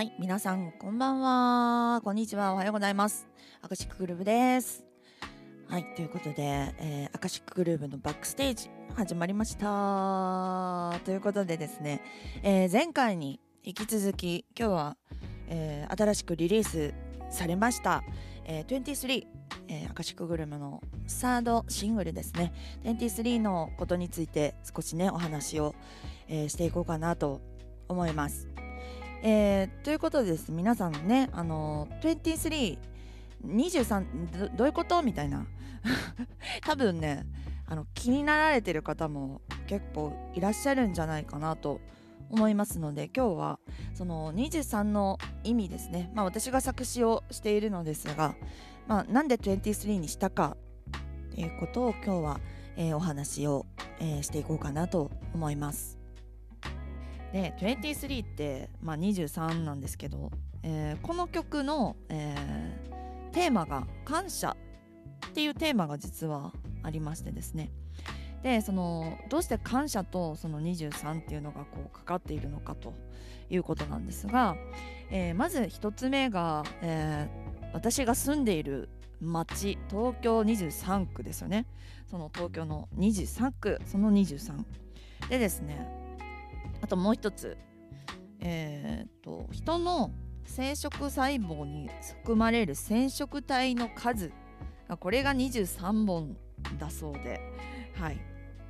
はい、皆さん、こんばんは。こんにちは。おはようございます。アカシックグルーブです。はい、ということで、えーアカシックグルーブのバックステージ始まりました。ということでですね、えー前回に引き続き、今日は、えー新しくリリースされました、えー23、えーアカシックグルーブのサードシングルですね、23のことについて少しね、お話を、えーしていこうかなと思います。えーということでです皆さんねあの23 23どどういうこと？みたいな。多分ねあの気になられてる方も結構いらっしゃるんじゃないかなと思いますので今日はその23の意味ですね。まあ私が作詞をしているのですが、まあ、なんで23にしたかっていうことを今日は、えーお話を、えーしていこうかなと思います。で23って、まあ、23なんですけど、えーこの曲の、えーテーマが「感謝」っていうテーマが実はありましてですね。でそのどうして感謝とその23っていうのがこうかかっているのかということなんですが、えーまず一つ目が、えー私が住んでいる町東京23区ですよね。その東京の23区その23でですねともう一つ、えーと人の生殖細胞に含まれる染色体の数あこれが23本だそうで、はい、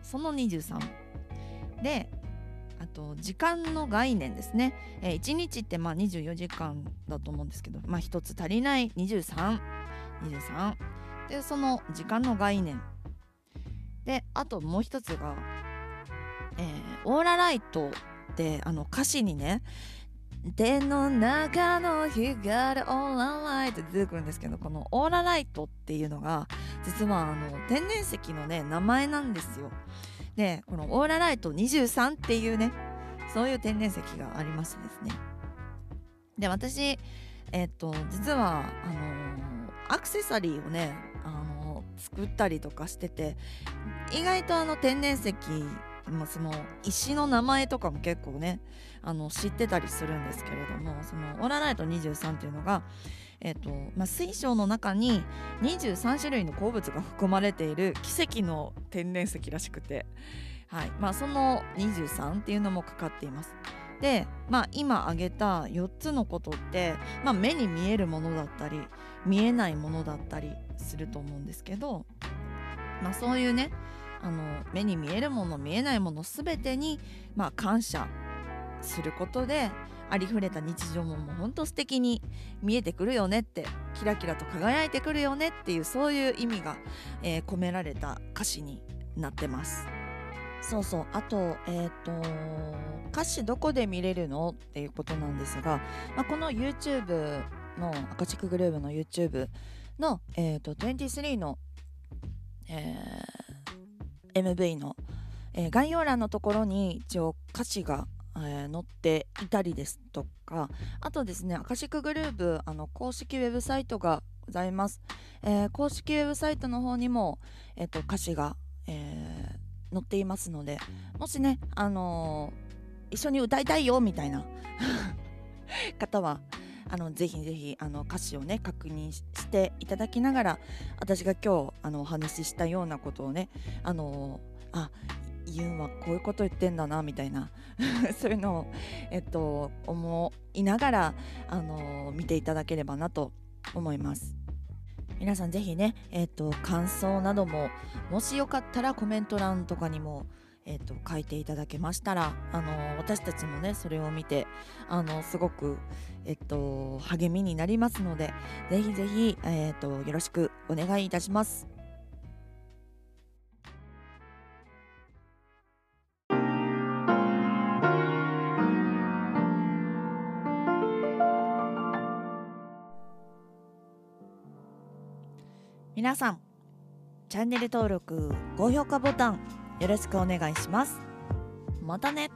その23であと時間の概念ですね、え1日ってまあ24時間だと思うんですけど、まあ、1つ足りない。2323でその時間の概念。であともう一つがえーオーラライトってあの歌詞にね「手の中の光オーラライト」って出てくるんですけどこのオーラライトっていうのが実はあの天然石のね名前なんですよ。でこのオーラライト23っていうねそういう天然石がありましてですね。で私えっ、と実はあのアクセサリーをねあの作ったりとかしてて意外とあの天然石まあその石の名前とかも結構ねあの知ってたりするんですけれどもそのオラライト23っていうのが、えっとまあ、水晶の中に23種類の鉱物が含まれている奇跡の天然石らしくて、はいまあ、その23っていうのもかかっています。で、まあ、今挙げた4つのことって、まあ、目に見えるものだったり見えないものだったりすると思うんですけど、まあ、そういうねあの目に見えるもの見えないもの全てに、まあ、感謝することでありふれた日常ももうほんと素敵に見えてくるよねってキラキラと輝いてくるよねっていうそういう意味が、えー込められた歌詞になってます。そうそうあとえっ、と歌詞どこで見れるのっていうことなんですが、まあ、この YouTube のアカチックグルーヴの YouTube の、えー、と23の、えー MV の、えー概要欄のところに一応歌詞が、えー載っていたりですとかあとですねアカシックグルーブあの公式ウェブサイトがございます、えー公式ウェブサイトの方にも、えー、と歌詞が、えー載っていますのでもしね、あのー一緒に歌いたいよみたいな 方はあのぜひぜひあの歌詞をね確認ししていただきながら私が今日あのお話ししたようなことをねあのあユンはこういうこと言ってんだなみたいな そういうのを、えっと、思いながらあの見ていただければなと思います。皆さんぜひね、えっと、感想などももしよかったらコメント欄とかにも、えっと、書いていただけましたらあの私たちもねそれを見てあのすごく、えっと、励みになりますのでぜひぜひ、えっと、よろしくお願いいたします。皆さんチャンネル登録高評価ボタンよろしくお願いします。またね。